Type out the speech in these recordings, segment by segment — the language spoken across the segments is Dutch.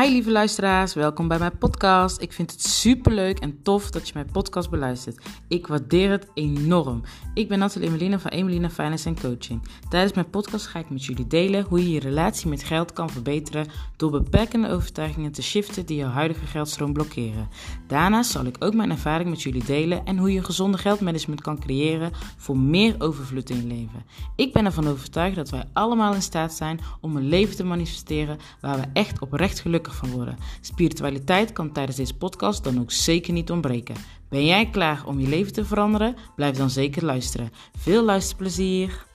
Hi lieve luisteraars, welkom bij mijn podcast. Ik vind het super leuk en tof dat je mijn podcast beluistert. Ik waardeer het enorm. Ik ben Nathalie Emelina van Emelina Finance Coaching. Tijdens mijn podcast ga ik met jullie delen hoe je je relatie met geld kan verbeteren door beperkende overtuigingen te shiften die jouw huidige geldstroom blokkeren. Daarnaast zal ik ook mijn ervaring met jullie delen en hoe je gezonde geldmanagement kan creëren voor meer overvloed in je leven. Ik ben ervan overtuigd dat wij allemaal in staat zijn om een leven te manifesteren waar we echt oprecht gelukkig van worden. Spiritualiteit kan tijdens deze podcast dan ook zeker niet ontbreken. Ben jij klaar om je leven te veranderen? Blijf dan zeker luisteren. Veel luisterplezier!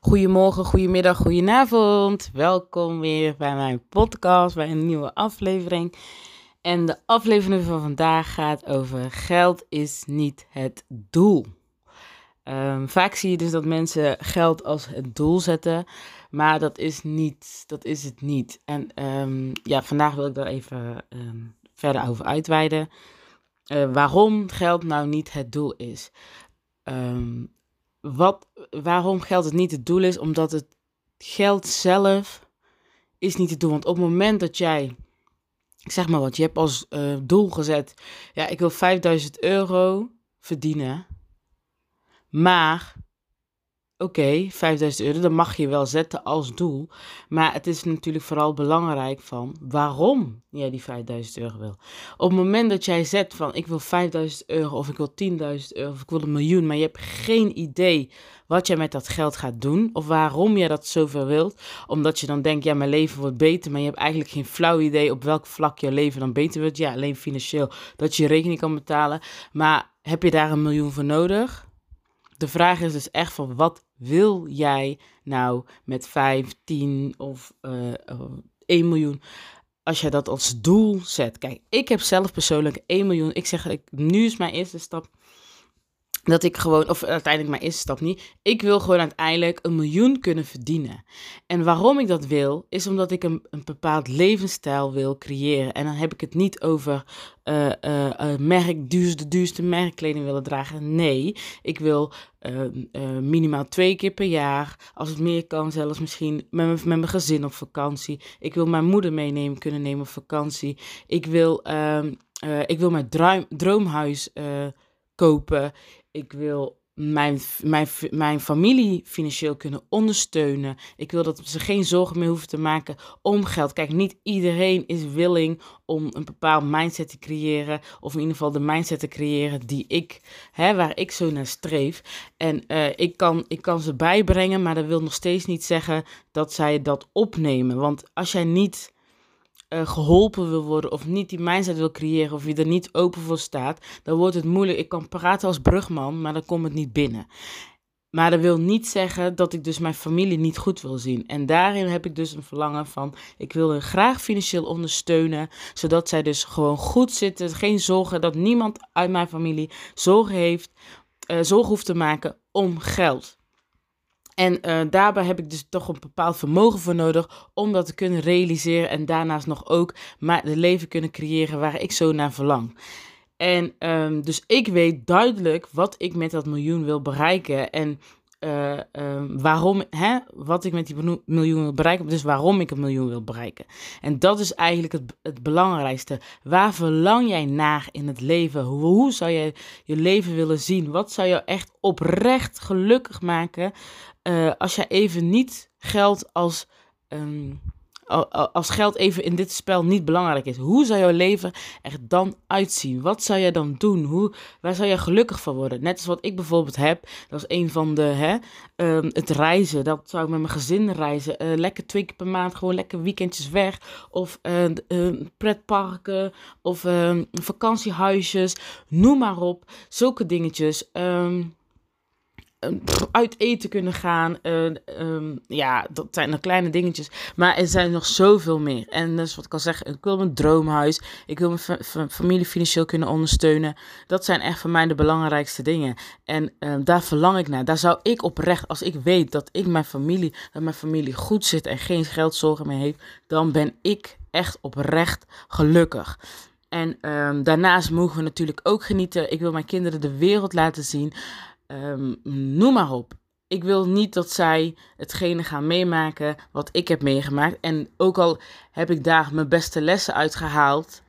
Goedemorgen, goedemiddag, goedenavond. Welkom weer bij mijn podcast, bij een nieuwe aflevering. En de aflevering van vandaag gaat over geld is niet het doel. Um, vaak zie je dus dat mensen geld als het doel zetten, maar dat is, niet, dat is het niet. En um, ja, vandaag wil ik daar even um, verder over uitweiden. Uh, waarom geld nou niet het doel is. wat, waarom geld het niet het doel is? Omdat het geld zelf is niet het doel. Want op het moment dat jij, ik zeg maar wat, je hebt als uh, doel gezet, ja, ik wil 5000 euro verdienen. Maar, oké, okay, 5000 euro, dat mag je wel zetten als doel. Maar het is natuurlijk vooral belangrijk van waarom jij die 5000 euro wil. Op het moment dat jij zet van ik wil 5000 euro of ik wil 10.000 euro of ik wil een miljoen, maar je hebt geen idee wat jij met dat geld gaat doen of waarom je dat zoveel wilt, omdat je dan denkt, ja, mijn leven wordt beter, maar je hebt eigenlijk geen flauw idee op welk vlak je leven dan beter wordt. Ja, alleen financieel, dat je je rekening kan betalen. Maar heb je daar een miljoen voor nodig? De vraag is dus echt van wat wil jij nou met 5, 10 of uh, 1 miljoen? Als je dat als doel zet. Kijk, ik heb zelf persoonlijk 1 miljoen. Ik zeg, nu is mijn eerste stap dat ik gewoon, of uiteindelijk mijn eerste stap niet. Ik wil gewoon uiteindelijk een miljoen kunnen verdienen. En waarom ik dat wil, is omdat ik een, een bepaald levensstijl wil creëren. En dan heb ik het niet over uh, merk, duurste, duurste merkkleding willen dragen. Nee, ik wil minimaal twee keer per jaar, als het meer kan, zelfs misschien met, met mijn gezin op vakantie. Ik wil mijn moeder meenemen, kunnen nemen op vakantie. Ik wil, ehm, ik wil mijn droom, droomhuis kopen. Ik wil mijn, mijn, mijn familie financieel kunnen ondersteunen. Ik wil dat ze geen zorgen meer hoeven te maken om geld. Kijk, niet iedereen is willing om een bepaald mindset te creëren. Of in ieder geval de mindset te creëren die ik, hè, waar ik zo naar streef. En uh, ik, kan, ik kan ze bijbrengen, maar dat wil nog steeds niet zeggen dat zij dat opnemen. Want als jij niet uh, geholpen wil worden of niet die mindset wil creëren of je er niet open voor staat, dan wordt het moeilijk. Ik kan praten als brugman, maar dan komt het niet binnen. Maar dat wil niet zeggen dat ik dus mijn familie niet goed wil zien. En daarin heb ik dus een verlangen van, ik wil hen graag financieel ondersteunen, zodat zij dus gewoon goed zitten. Geen zorgen, dat niemand uit mijn familie zorgen heeft, uh, zorgen hoeft te maken om geld. En uh, daarbij heb ik dus toch een bepaald vermogen voor nodig om dat te kunnen realiseren en daarnaast nog ook maar het leven kunnen creëren waar ik zo naar verlang. En um, dus ik weet duidelijk wat ik met dat miljoen wil bereiken en uh, uh, waarom, hè, wat ik met die miljoen wil bereiken, dus waarom ik een miljoen wil bereiken. En dat is eigenlijk het, het belangrijkste. Waar verlang jij naar in het leven? Hoe, hoe zou jij je leven willen zien? Wat zou jou echt oprecht gelukkig maken uh, als jij even niet geld als, um, als geld even in dit spel niet belangrijk is. Hoe zou jouw leven er dan uitzien? Wat zou jij dan doen? Hoe, waar zou jij gelukkig van worden? Net als wat ik bijvoorbeeld heb. Dat is een van de, hè, um, het reizen. Dat zou ik met mijn gezin reizen. Uh, lekker twee keer per maand gewoon lekker weekendjes weg. Of uh, uh, pretparken. Of ehm, vakantiehuisjes. Noem maar op. Zulke dingetjes. Um, uit eten kunnen gaan. Uh, um, ja, dat zijn nog kleine dingetjes. Maar er zijn nog zoveel meer. En dus wat ik al zeg, ik wil mijn droomhuis. Ik wil mijn familie financieel kunnen ondersteunen. Dat zijn echt voor mij de belangrijkste dingen. En uh, daar verlang ik naar. Daar zou ik oprecht, als ik weet dat ik mijn familie, dat mijn familie goed zit en geen geldzorgen meer heeft, dan ben ik echt oprecht gelukkig. En daarnaast mogen we natuurlijk ook genieten. Ik wil mijn kinderen de wereld laten zien. Um, noem maar op. ik wil niet dat zij hetgene gaan meemaken wat ik heb meegemaakt. En ook al heb ik daar mijn beste lessen uitgehaald,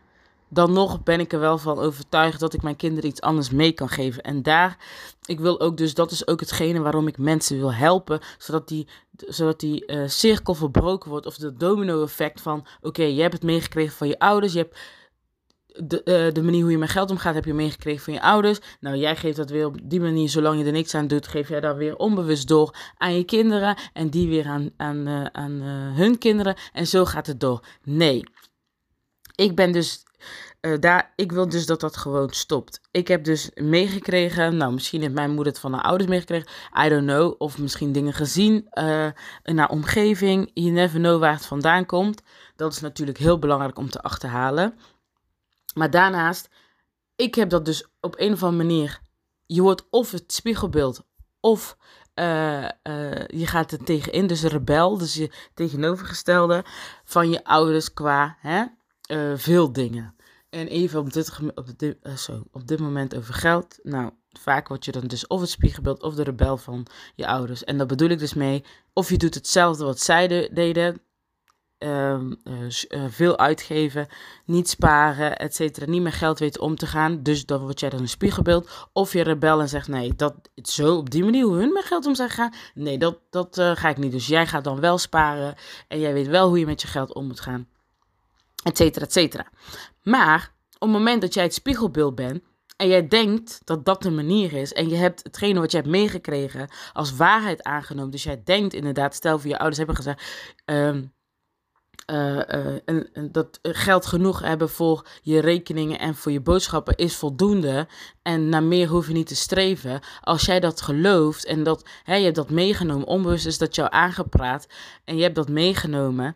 dan nog ben ik er wel van overtuigd dat ik mijn kinderen iets anders mee kan geven. En daar, ik wil ook dus, dat is ook hetgene waarom ik mensen wil helpen, zodat die, zodat die uh, cirkel verbroken wordt. Of de domino-effect van, oké, je hebt het meegekregen van je ouders, je hebt de, uh, de manier hoe je met geld omgaat, heb je meegekregen van je ouders. Nou, jij geeft dat weer op die manier, zolang je er niks aan doet, geef jij dat weer onbewust door aan je kinderen. En die weer aan, aan, uh, aan uh, hun kinderen. En zo gaat het door. Nee. Ik ben dus daar, ik wil dus dat dat gewoon stopt. Ik heb dus meegekregen, nou misschien heeft mijn moeder het van haar ouders meegekregen, I don't know, of misschien dingen gezien in haar omgeving. You never know waar het vandaan komt. Dat is natuurlijk heel belangrijk om te achterhalen. Maar daarnaast, ik heb dat dus op een of andere manier. Je wordt of het spiegelbeeld, of uh, uh, je gaat er tegenin, dus rebel, dus je tegenovergestelde van je ouders qua hè, uh, veel dingen. En even op dit, op, dit, zo, op dit moment over geld. Nou, vaak word je dan dus of het spiegelbeeld of de rebel van je ouders. En daar bedoel ik dus mee, of je doet hetzelfde wat zij de, deden, uh, uh, veel uitgeven, niet sparen, et cetera, niet met geld weten om te gaan. Dus dan word jij dan een spiegelbeeld. Of je rebel en zegt, nee, dat zo op die manier hoe hun met geld om zijn gaan, nee, dat, dat uh, ga ik niet. Dus jij gaat dan wel sparen en jij weet wel hoe je met je geld om moet gaan, et cetera, et cetera. Maar op het moment dat jij het spiegelbeeld bent, en jij denkt dat dat de manier is. En je hebt hetgene wat je hebt meegekregen als waarheid aangenomen. Dus jij denkt inderdaad, stel voor je ouders hebben gezegd. Um, uh, uh, en, en, dat geld genoeg hebben voor je rekeningen en voor je boodschappen is voldoende. En naar meer hoef je niet te streven. Als jij dat gelooft en dat hè, je hebt dat meegenomen, onbewust is dat jou aangepraat en je hebt dat meegenomen.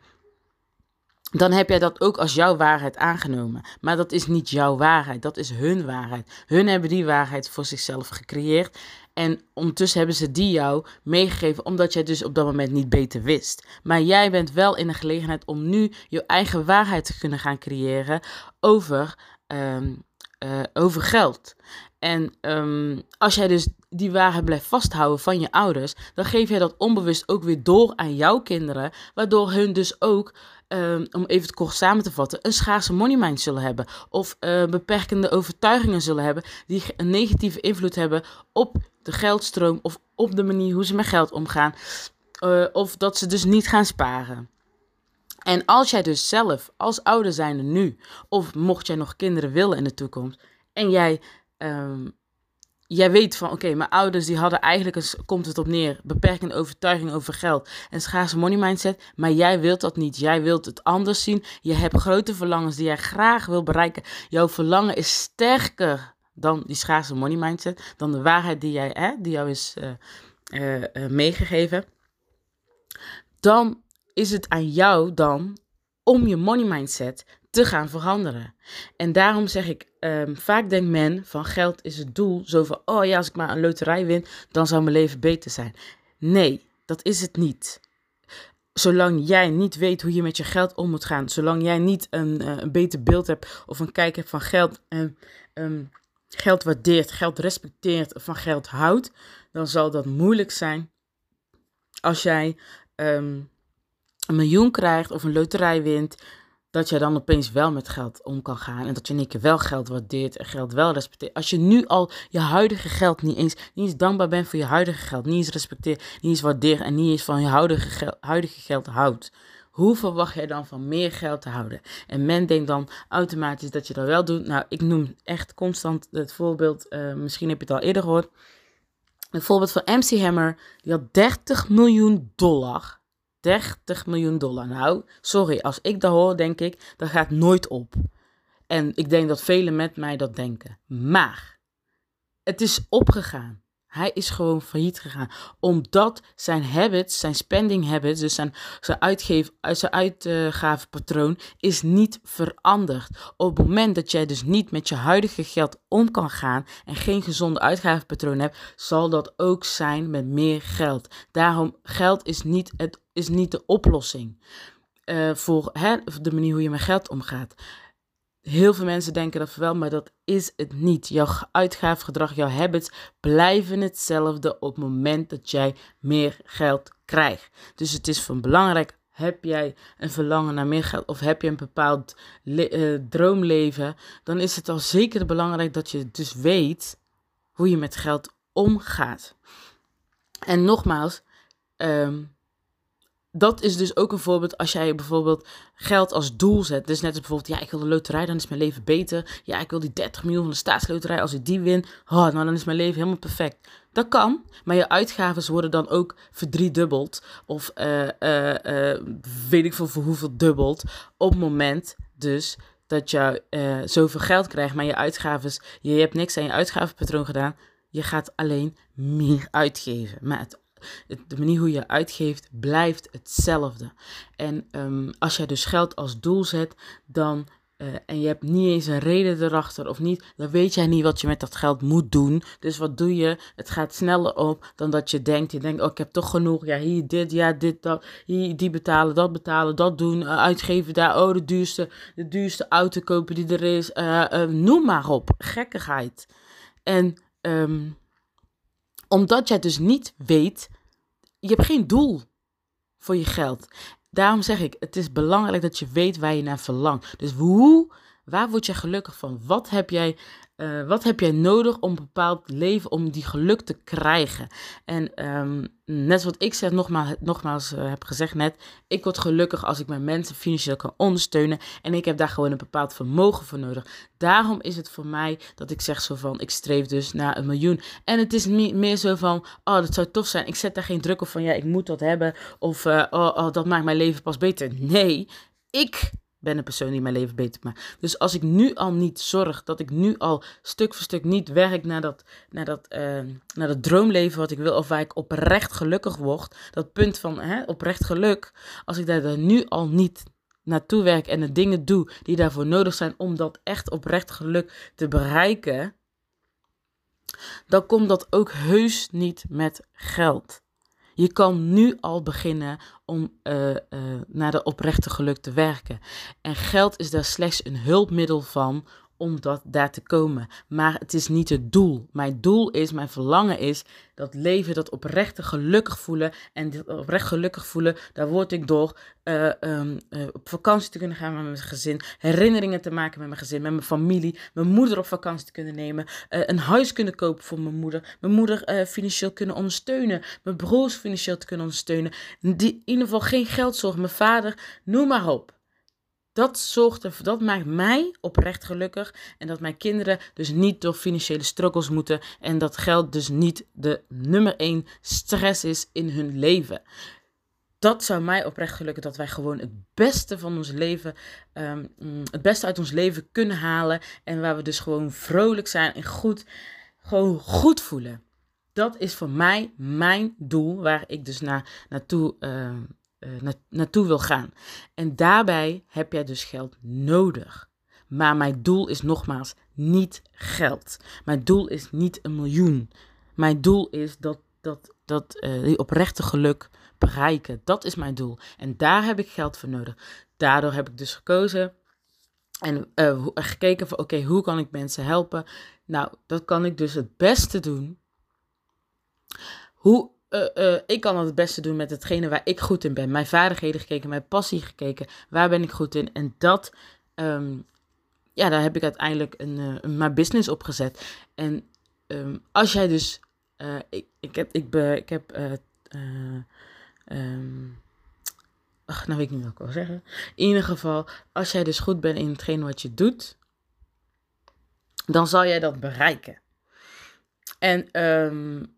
Dan heb jij dat ook als jouw waarheid aangenomen. Maar dat is niet jouw waarheid, dat is hun waarheid. Hun hebben die waarheid voor zichzelf gecreëerd. En ondertussen hebben ze die jou meegegeven, omdat jij dus op dat moment niet beter wist. Maar jij bent wel in de gelegenheid om nu je eigen waarheid te kunnen gaan creëren over, um, uh, over geld. En um, als jij dus die waarheid blijft vasthouden van je ouders, dan geef jij dat onbewust ook weer door aan jouw kinderen, waardoor hun dus ook um, om even het kort samen te vatten, een schaarse money mind zullen hebben. Of uh, beperkende overtuigingen zullen hebben die een negatieve invloed hebben op de geldstroom of op de manier hoe ze met geld omgaan. Uh, of dat ze dus niet gaan sparen. En als jij dus zelf als ouder zijnde nu, of mocht jij nog kinderen willen in de toekomst, en jij um, jij weet van, oké, mijn ouders die hadden eigenlijk, een, komt het op neer, beperkende overtuiging over geld en schaarse money mindset, maar jij wilt dat niet. Jij wilt het anders zien. Je hebt grote verlangens die jij graag wil bereiken. Jouw verlangen is sterker dan die schaarse money mindset, dan de waarheid die, jij, hè, die jou is uh, uh, uh, meegegeven. Dan is het aan jou dan om je money mindset te gaan veranderen. En daarom zeg ik, um, vaak denkt men van geld is het doel. Zo van, oh ja, als ik maar een loterij win, dan zou mijn leven beter zijn. Nee, dat is het niet. Zolang jij niet weet hoe je met je geld om moet gaan, zolang jij niet een, een beter beeld hebt of een kijk hebt van geld en um, geld waardeert, geld respecteert, van geld houdt, dan zal dat moeilijk zijn als jij um, een miljoen krijgt of een loterij wint, dat je dan opeens wel met geld om kan gaan. En dat je in één keer wel geld waardeert en geld wel respecteert. Als je nu al je huidige geld niet eens, niet eens dankbaar bent voor je huidige geld, niet eens respecteert, niet eens waardeert en niet eens van je huidige huidige geld houdt. Hoe verwacht jij dan van meer geld te houden? En men denkt dan automatisch dat je dat wel doet. Nou, ik noem echt constant het voorbeeld, uh, misschien heb je het al eerder gehoord. Het voorbeeld van MC Hammer, die had 30 miljoen dollar 30 miljoen dollar. Nou, sorry, als ik dat hoor, denk ik, dat gaat nooit op. En ik denk dat velen met mij dat denken. Maar het is opgegaan. Hij is gewoon failliet gegaan. Omdat zijn habits, zijn spending habits, dus zijn, zijn, uitgeef, zijn uitgavenpatroon, is niet veranderd. Op het moment dat jij dus niet met je huidige geld om kan gaan en geen gezonde uitgavenpatroon hebt, zal dat ook zijn met meer geld. Daarom, geld is niet, het, is niet de oplossing uh, voor hè, de manier hoe je met geld omgaat. Heel veel mensen denken dat wel, maar dat is het niet. Jouw uitgavengedrag, jouw habits blijven hetzelfde op het moment dat jij meer geld krijgt. Dus het is van belangrijk heb jij een verlangen naar meer geld of heb je een bepaald uh, droomleven, dan is het al zeker belangrijk dat je dus weet hoe je met geld omgaat. En nogmaals, um, dat is dus ook een voorbeeld als jij bijvoorbeeld geld als doel zet. Dus net als bijvoorbeeld, ja, ik wil de loterij, dan is mijn leven beter. Ja, ik wil die 30 miljoen van de staatsloterij, als ik die win, oh, nou dan is mijn leven helemaal perfect. Dat kan, maar je uitgaven worden dan ook verdriedubbeld. Of uh, uh, uh, weet ik veel voor hoeveel dubbeld. Op het moment dus dat je zoveel geld krijgt, maar je uitgaven, je hebt niks aan je uitgavenpatroon gedaan. Je gaat alleen meer uitgeven. Maar het de manier hoe je uitgeeft blijft hetzelfde. En um, als jij dus geld als doel zet, dan uh, en je hebt niet eens een reden erachter of niet, dan weet jij niet wat je met dat geld moet doen. Dus wat doe je? Het gaat sneller op dan dat je denkt. Je denkt, oh, ik heb toch genoeg. Ja, hier dit, ja, dit, dat. Hier die betalen, dat betalen, dat doen. Uh, uitgeven daar. Oh, de duurste, de duurste auto kopen die er is. Uh, noem maar op. Gekkigheid. En um, omdat jij dus niet weet, je hebt geen doel voor je geld. Daarom zeg ik, het is belangrijk dat je weet waar je naar verlangt. Dus hoe, waar word je gelukkig van? Wat heb jij uh, wat heb jij nodig om een bepaald leven, om die geluk te krijgen? En um, net wat ik zeg, nogmaals, nogmaals uh, heb gezegd net, ik word gelukkig als ik mijn mensen financieel kan ondersteunen. En ik heb daar gewoon een bepaald vermogen voor nodig. Daarom is het voor mij dat ik zeg zo van, ik streef dus naar een miljoen. En het is meer zo van, oh dat zou tof zijn. Ik zet daar geen druk op van, ja ik moet dat hebben. Of uh, oh, dat maakt mijn leven pas beter. Nee, ik ben een persoon die mijn leven beter maakt. Dus als ik nu al niet zorg, dat ik nu al stuk voor stuk niet werk naar dat, naar dat, uh, naar dat droomleven wat ik wil, of waar ik oprecht gelukkig word, dat punt van hè, oprecht geluk, als ik daar nu al niet naartoe werk en de dingen doe die daarvoor nodig zijn om dat echt oprecht geluk te bereiken, dan komt dat ook heus niet met geld. Je kan nu al beginnen om uh, uh, naar de oprechte geluk te werken. En geld is daar slechts een hulpmiddel van om dat daar te komen. Maar het is niet het doel. Mijn doel is, mijn verlangen is dat leven, dat oprechte gelukkig voelen. En dat oprecht gelukkig voelen, daar word ik door uh, um, uh, op vakantie te kunnen gaan met mijn gezin. Herinneringen te maken met mijn gezin, met mijn familie. Mijn moeder op vakantie te kunnen nemen. Uh, een huis kunnen kopen voor mijn moeder. Mijn moeder financieel kunnen ondersteunen. Mijn broers financieel te kunnen ondersteunen. Die, in ieder geval geen geldzorg. Mijn vader, noem maar op. Dat zorgt ervoor, dat maakt mij oprecht gelukkig. En dat mijn kinderen dus niet door financiële struggles moeten. En dat geld dus niet de nummer één stress is in hun leven. Dat zou mij oprecht gelukken dat wij gewoon het beste van ons leven, um, het beste uit ons leven kunnen halen. En waar we dus gewoon vrolijk zijn en goed, gewoon goed voelen. Dat is voor mij mijn doel, waar ik dus naar, naartoe uh, uh, naartoe wil gaan. En daarbij heb jij dus geld nodig. Maar mijn doel is nogmaals niet geld. Mijn doel is niet een miljoen. Mijn doel is dat, dat, dat uh, die oprechte geluk bereiken. Dat is mijn doel. En daar heb ik geld voor nodig. Daardoor heb ik dus gekozen en uh, gekeken van oké, hoe kan ik mensen helpen? Nou, dat kan ik dus het beste doen. Hoe uh, uh, ik kan het beste doen met hetgene waar ik goed in ben. Mijn vaardigheden gekeken, mijn passie gekeken. Waar ben ik goed in? En dat, um, ja, daar heb ik uiteindelijk een, een, mijn business opgezet. En um, als jij dus, ik, ik heb, ik, be, ik heb, um, ach, nou weet ik niet wat ik wil zeggen. In ieder geval, als jij dus goed bent in hetgene wat je doet, dan zal jij dat bereiken. En um,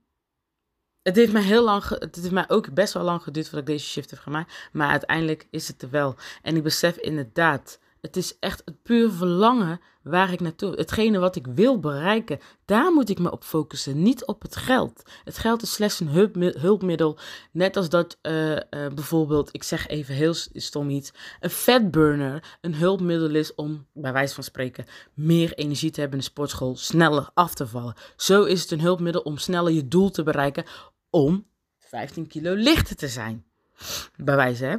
het heeft mij heel lang, het heeft mij ook best wel lang geduurd voordat ik deze shift heb gemaakt. Maar uiteindelijk is het er wel. En ik besef inderdaad, het is echt het puur verlangen waar ik naartoe. Hetgene wat ik wil bereiken, daar moet ik me op focussen. Niet op het geld. Het geld is slechts een hulpmiddel. Net als dat uh, uh, bijvoorbeeld, ik zeg even heel stom iets, een fatburner een hulpmiddel is om, bij wijze van spreken, meer energie te hebben in de sportschool, sneller af te vallen. Zo is het een hulpmiddel om sneller je doel te bereiken om 15 kilo lichter te zijn. Bij wijze, hè?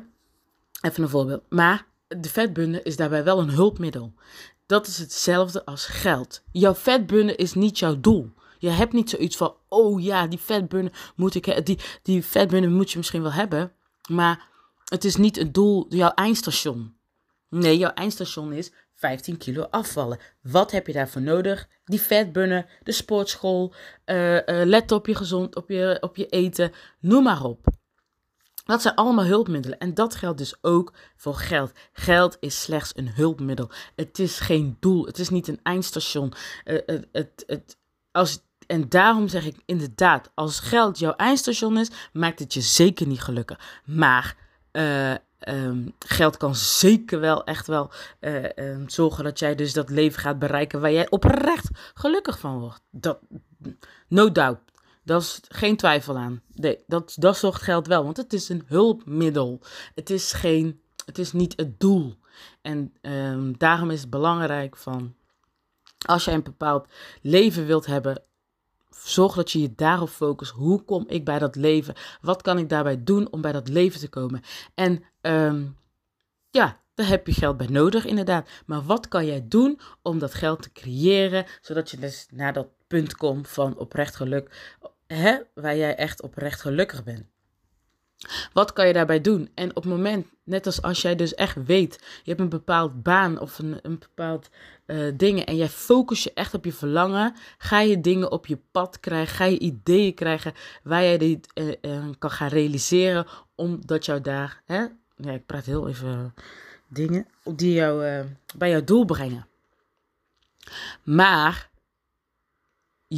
Even een voorbeeld. Maar de vetbunder is daarbij wel een hulpmiddel. Dat is hetzelfde als geld. Jouw vetbunnen is niet jouw doel. Je hebt niet zoiets van, oh ja, die vetbunnen moet ik, die, die vetbunnen moet je misschien wel hebben, maar het is niet het doel, jouw eindstation. Nee, jouw eindstation is 15 kilo afvallen. Wat heb je daarvoor nodig? Die vetbunnen, de sportschool, uh, uh, let op je gezond, op je, op je eten, noem maar op. Dat zijn allemaal hulpmiddelen. En dat geldt dus ook voor geld. Geld is slechts een hulpmiddel. Het is geen doel. Het is niet een eindstation. Uh, het, als, en daarom zeg ik inderdaad, als geld jouw eindstation is, maakt het je zeker niet gelukkig. Maar um, geld kan zeker wel echt wel uh, um, zorgen dat jij dus dat leven gaat bereiken waar jij oprecht gelukkig van wordt. Dat, no doubt. Dat is geen twijfel aan. Nee, dat, dat zorgt geld wel, want het is een hulpmiddel. Het is, geen, het is niet het doel. En um, daarom is het belangrijk van, als jij een bepaald leven wilt hebben, zorg dat je je daarop focust. Hoe kom ik bij dat leven? Wat kan ik daarbij doen om bij dat leven te komen? En um, ja, daar heb je geld bij nodig, inderdaad. Maar wat kan jij doen om dat geld te creëren, zodat je dus naar dat punt komt van oprecht geluk, hè, waar jij echt oprecht gelukkig bent? Wat kan je daarbij doen? En op het moment, net als als jij dus echt weet, je hebt een bepaald baan of een, een bepaald uh, dingen en jij focus je echt op je verlangen, ga je dingen op je pad krijgen, ga je ideeën krijgen waar jij dit uh, uh, kan gaan realiseren, omdat jou daar, hè, ik praat heel even dingen, die jou bij jouw doel brengen. Maar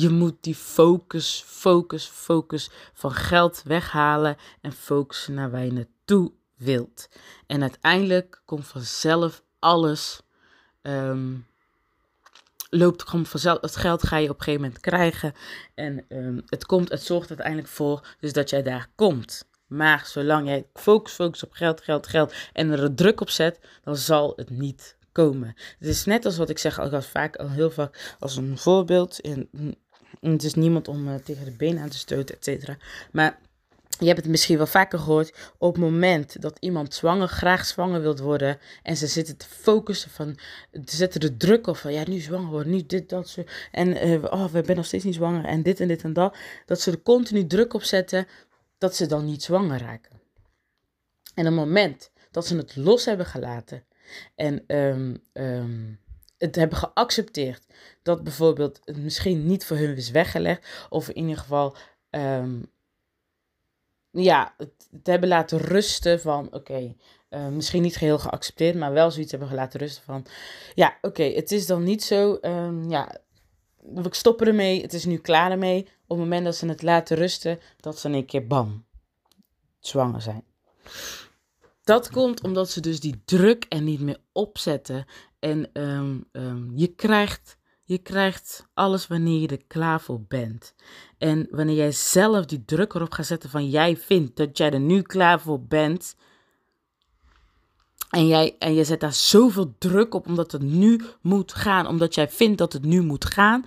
je moet die focus, focus, focus van geld weghalen en focussen naar waar je naartoe wilt. En uiteindelijk komt vanzelf alles. Um, loopt gewoon vanzelf. Het geld ga je op een gegeven moment krijgen. En um, het komt, het zorgt uiteindelijk voor dus dat jij daar komt. Maar zolang jij focus, focus op geld, geld, geld en er druk op zet, dan zal het niet komen. Het is net als wat ik zeg, al vaak al heel vaak als een voorbeeld. En, het is niemand om uh, tegen de benen aan te stoten, et cetera. Maar je hebt het misschien wel vaker gehoord. Op het moment dat iemand zwanger, graag zwanger wilt worden. En ze zitten te focussen van. Ze zetten de druk op van. Ja, nu zwanger worden, nu dit, dat. Zo. En uh, oh, we zijn nog steeds niet zwanger. En dit en dit en dat. Dat ze er continu druk op zetten. Dat ze dan niet zwanger raken. En op het moment dat ze het los hebben gelaten. En um, het hebben geaccepteerd dat bijvoorbeeld het misschien niet voor hun is weggelegd, of in ieder geval um, ja, het, hebben laten rusten van oké, uh, misschien niet geheel geaccepteerd, maar wel zoiets hebben laten rusten van ja, oké, het is dan niet zo, um, ja, we stoppen ermee, het is nu klaar ermee. Op het moment dat ze het laten rusten, dat ze in een keer bam, zwanger zijn. Dat komt omdat ze dus die druk er niet meer opzetten en um, um, je, krijgt, je krijgt alles wanneer je er klaar voor bent. En wanneer jij zelf die druk erop gaat zetten van jij vindt dat jij er nu klaar voor bent. En jij, en je zet daar zoveel druk op omdat het nu moet gaan, omdat jij vindt dat het nu moet gaan,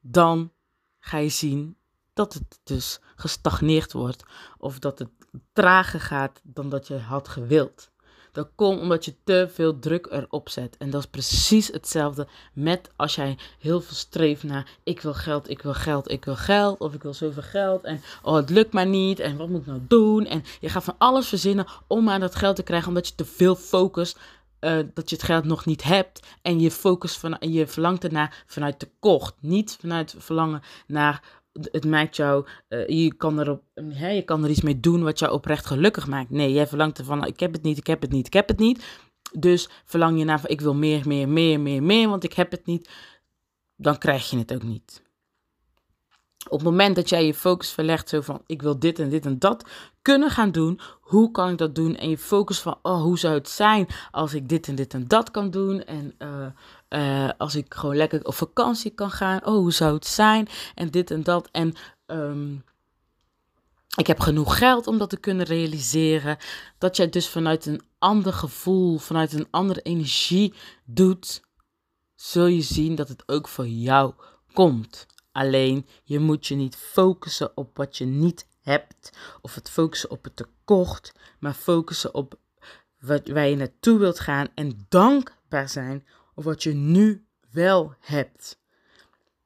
dan ga je zien dat het dus gestagneerd wordt of dat het trager gaat dan dat je had gewild. Dat komt omdat je te veel druk erop zet. En dat is precies hetzelfde met als jij heel veel streeft naar ik wil geld, ik wil geld, ik wil geld. Of ik wil zoveel geld. En oh, het lukt maar niet. En wat moet ik nou doen? En je gaat van alles verzinnen om aan dat geld te krijgen. Omdat je te veel focust. Uh, dat je het geld nog niet hebt. En je focus van, je verlangt ernaar vanuit tekort. Niet vanuit verlangen naar het maakt jou, uh, je, kan er hè, je kan er iets mee doen wat jou oprecht gelukkig maakt. Nee, jij verlangt ervan, ik heb het niet, ik heb het niet, ik heb het niet. Dus verlang je naar van, ik wil meer, meer, meer, meer, meer, want ik heb het niet. Dan krijg je het ook niet. Op het moment dat jij je focus verlegt, zo van, ik wil dit en dit en dat kunnen gaan doen. Hoe kan ik dat doen? En je focus van, oh, hoe zou het zijn als ik dit en dit en dat kan doen? En uh, uh, als ik gewoon lekker op vakantie kan gaan. Oh, hoe zou het zijn? En dit en dat. En um, ik heb genoeg geld om dat te kunnen realiseren. Dat jij dus vanuit een ander gevoel, vanuit een andere energie doet. Zul je zien dat het ook voor jou komt. Alleen je moet je niet focussen op wat je niet hebt. Of het focussen op het tekort. Maar focussen op wat, waar je naartoe wilt gaan. En dankbaar zijn of wat je nu wel hebt.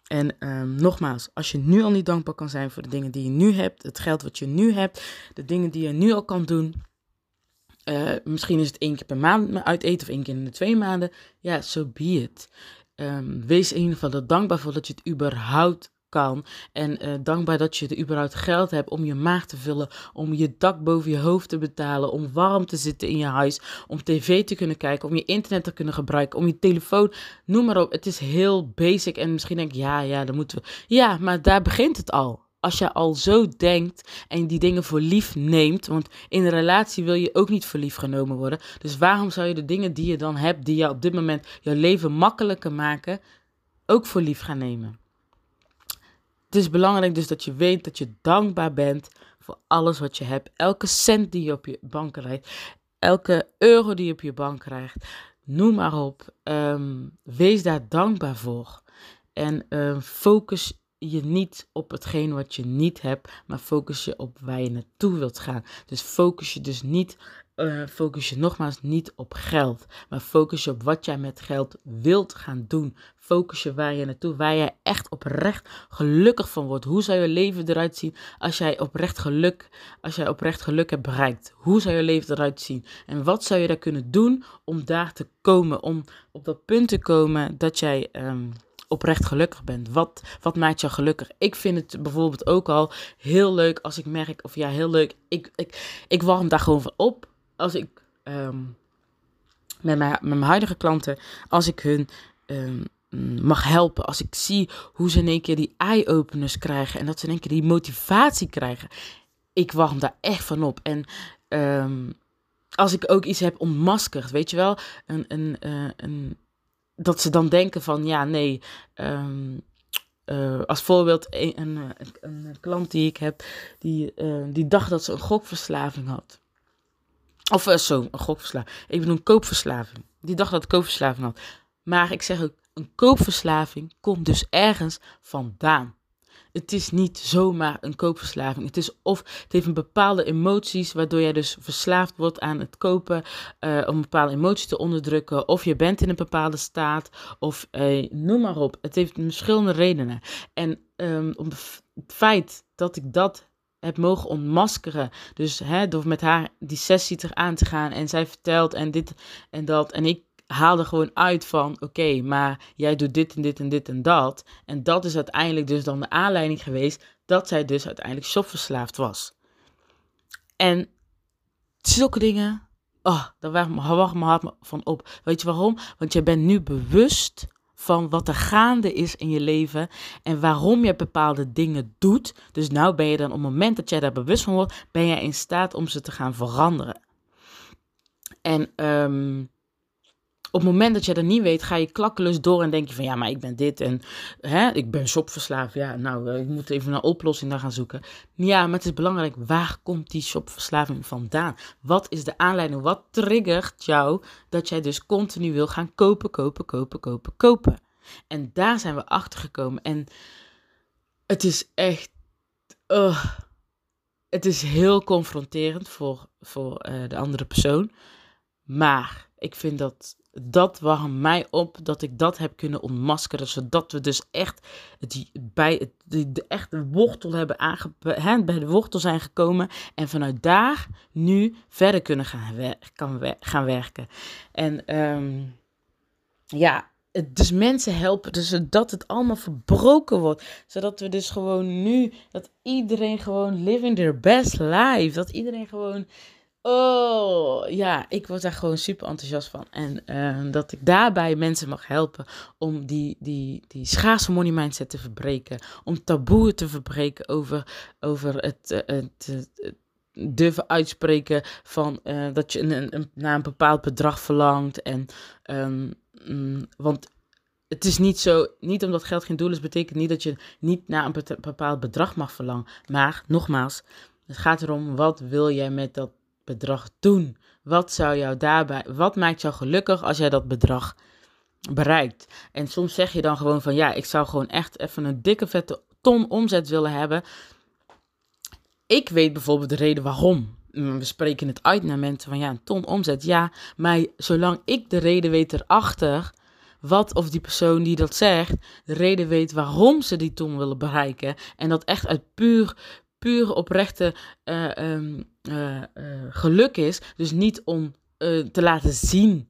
En ehm, nogmaals, als je nu al niet dankbaar kan zijn voor de dingen die je nu hebt, het geld wat je nu hebt, de dingen die je nu al kan doen. Uh, misschien is het één keer per maand uit eten of één keer in de twee maanden. Ja, so be it. Um, wees in ieder geval dankbaar voor dat je het überhaupt kan. En uh, dankbaar dat je er überhaupt geld hebt om je maag te vullen, om je dak boven je hoofd te betalen, om warm te zitten in je huis, om tv te kunnen kijken, om je internet te kunnen gebruiken, om je telefoon, noem maar op. Het is heel basic en misschien denk je, ja, ja, dan moeten we. Ja, maar daar begint het al. Als je al zo denkt en die dingen voor lief neemt, want in een relatie wil je ook niet voor lief genomen worden. Dus waarom zou je de dingen die je dan hebt, die je op dit moment jouw leven makkelijker maken, ook voor lief gaan nemen? Het is belangrijk dus dat je weet dat je dankbaar bent voor alles wat je hebt. Elke cent die je op je bank krijgt. Elke euro die je op je bank krijgt. Noem maar op. Ehm, wees daar dankbaar voor. En uh, focus je niet op hetgeen wat je niet hebt, maar focus je op waar je naartoe wilt gaan. Dus focus je dus niet uh, focus je nogmaals niet op geld, maar focus je op wat jij met geld wilt gaan doen. Focus je waar je naartoe, waar jij echt oprecht gelukkig van wordt. Hoe zou je leven eruit zien als jij oprecht geluk, als jij oprecht geluk hebt bereikt? Hoe zou je leven eruit zien? En wat zou je daar kunnen doen om daar te komen, om op dat punt te komen dat jij um, oprecht gelukkig bent? Wat, wat maakt jou gelukkig? Ik vind het bijvoorbeeld ook al heel leuk als ik merk, of ja, heel leuk, ik, ik, ik warm daar gewoon van op als ik ehm, met, mijn, met mijn huidige klanten, als ik hun um, mag helpen, als ik zie hoe ze in één keer die eye-openers krijgen en dat ze in één keer die motivatie krijgen, ik warm daar echt van op. En um, als ik ook iets heb ontmaskerd, weet je wel, een, een, uh, een, dat ze dan denken van ja, nee. Um, uh, als voorbeeld, een, een, een, klant die ik heb, die, uh, die dacht dat ze een gokverslaving had. Of uh, zo, een gokverslaving. Ik bedoel een koopverslaving. Die dacht dat ik koopverslaving had. Maar ik zeg ook, een koopverslaving komt dus ergens vandaan. Het is niet zomaar een koopverslaving. Het is of het heeft een bepaalde emoties, waardoor jij dus verslaafd wordt aan het kopen, uh, om een bepaalde emotie te onderdrukken. Of je bent in een bepaalde staat, of uh, noem maar op. Het heeft verschillende redenen. En um, om het feit dat ik dat heb mogen ontmaskeren. Dus hè, door met haar die sessie aan te gaan en zij vertelt en dit en dat. En ik haalde gewoon uit van, oké, maar jij doet dit en dit en dit en dat. En dat is uiteindelijk dus dan de aanleiding geweest dat zij dus uiteindelijk shopverslaafd was. En zulke dingen, oh, daar wacht mijn hart van op. Weet je waarom? Want jij bent nu bewust van wat er gaande is in je leven en waarom je bepaalde dingen doet. Dus nou ben je dan op het moment dat jij daar bewust van wordt, ben je in staat om ze te gaan veranderen. En um, op het moment dat je dat niet weet, ga je klakkeloos door en denk je van ja, maar ik ben dit en hè, ik ben shopverslaafd. Ja, nou, eh, ik moet even een oplossing daar gaan zoeken. Ja, maar het is belangrijk, waar komt die shopverslaving vandaan? Wat is de aanleiding? Wat triggert jou dat jij dus continu wil gaan kopen, kopen, kopen, kopen, kopen? En daar zijn we achter gekomen. En het is echt. Uh, het is heel confronterend voor, voor uh, de andere persoon. Maar ik vind dat dat warmt mij op dat ik dat heb kunnen ontmaskeren. Zodat we dus echt bij de, echte wortel hebben aange, bij de wortel zijn gekomen. En vanuit daar nu verder kunnen gaan, kan gaan werken. En um, ja, dus mensen helpen, dus zodat het allemaal verbroken wordt. Zodat we dus gewoon nu, dat iedereen gewoon living their best life. Dat iedereen gewoon Oh, ja, ik word daar gewoon super enthousiast van. En uh, dat ik daarbij mensen mag helpen om die, die, die schaarse money mindset te verbreken. Om taboe te verbreken over, over het, uh, het, durven uitspreken van uh, dat je een, een, naar een bepaald bedrag verlangt. En, um, mm, want het is niet zo, niet omdat geld geen doel is, betekent niet dat je niet naar een bepaald bedrag mag verlangen. Maar nogmaals, het gaat erom, wat wil jij met dat bedrag doen? Wat zou jou daarbij, wat maakt jou gelukkig als jij dat bedrag bereikt? En soms zeg je dan gewoon van ja, ik zou gewoon echt even een dikke vette ton omzet willen hebben. Ik weet bijvoorbeeld de reden waarom. We spreken het uit naar mensen van ja, een ton omzet, ja. Maar zolang ik de reden weet erachter, wat of die persoon die dat zegt, de reden weet waarom ze die ton willen bereiken. En dat echt uit puur, puur oprechte uh, um, uh, geluk is. Dus niet om te laten zien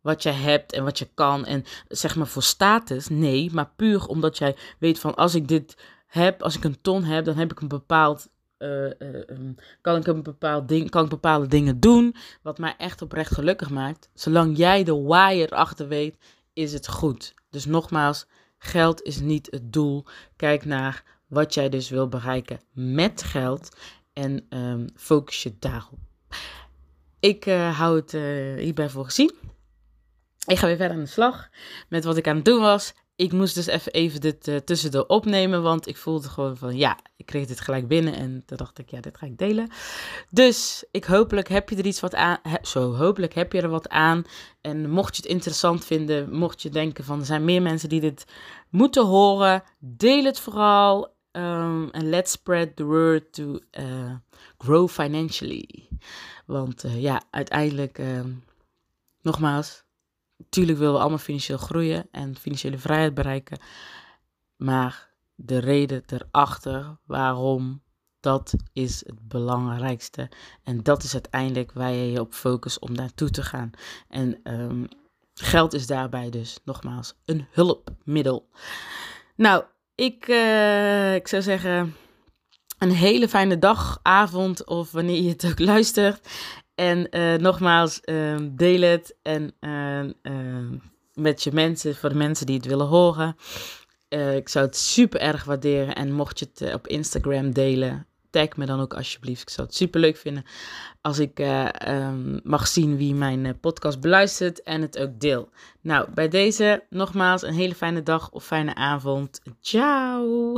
wat je hebt en wat je kan en zeg maar voor status. Nee, maar puur omdat jij weet van als ik dit heb, als ik een ton heb, dan heb ik een bepaald um, kan ik een bepaald ding, kan ik bepaalde dingen doen wat mij echt oprecht gelukkig maakt. Zolang jij de why erachter weet, is het goed. Dus nogmaals, geld is niet het doel. Kijk naar wat jij dus wil bereiken met geld en um, focus je daarop. Ik uh, hou het uh, hierbij voor gezien. Ik ga weer verder aan de slag met wat ik aan het doen was. Ik moest dus even, even dit uh, tussendoor opnemen, want ik voelde gewoon van ja, ik kreeg dit gelijk binnen en toen dacht ik ja, dit ga ik delen. Dus ik hopelijk heb je er iets wat aan, zo hopelijk heb je er wat aan. En mocht je het interessant vinden, mocht je denken van er zijn meer mensen die dit moeten horen, deel het vooral. Um, en let's spread the word to uh, grow financially. Want uh, ja, uiteindelijk, uh, nogmaals, Tuurlijk willen we allemaal financieel groeien en financiële vrijheid bereiken. Maar de reden erachter waarom, dat is het belangrijkste. En dat is uiteindelijk waar je je op focust om naartoe te gaan. En um, geld is daarbij dus nogmaals een hulpmiddel. Nou, ik, uh, ik zou zeggen een hele fijne dag, avond of wanneer je het ook luistert. En uh, nogmaals, uh, deel het en uh, met je mensen, voor de mensen die het willen horen. Eh, ik zou het super erg waarderen. En mocht je het op Instagram delen, tag me dan ook alsjeblieft. Ik zou het super leuk vinden als ik um, mag zien wie mijn podcast beluistert en het ook deel. Nou, bij deze nogmaals een hele fijne dag of fijne avond. Ciao!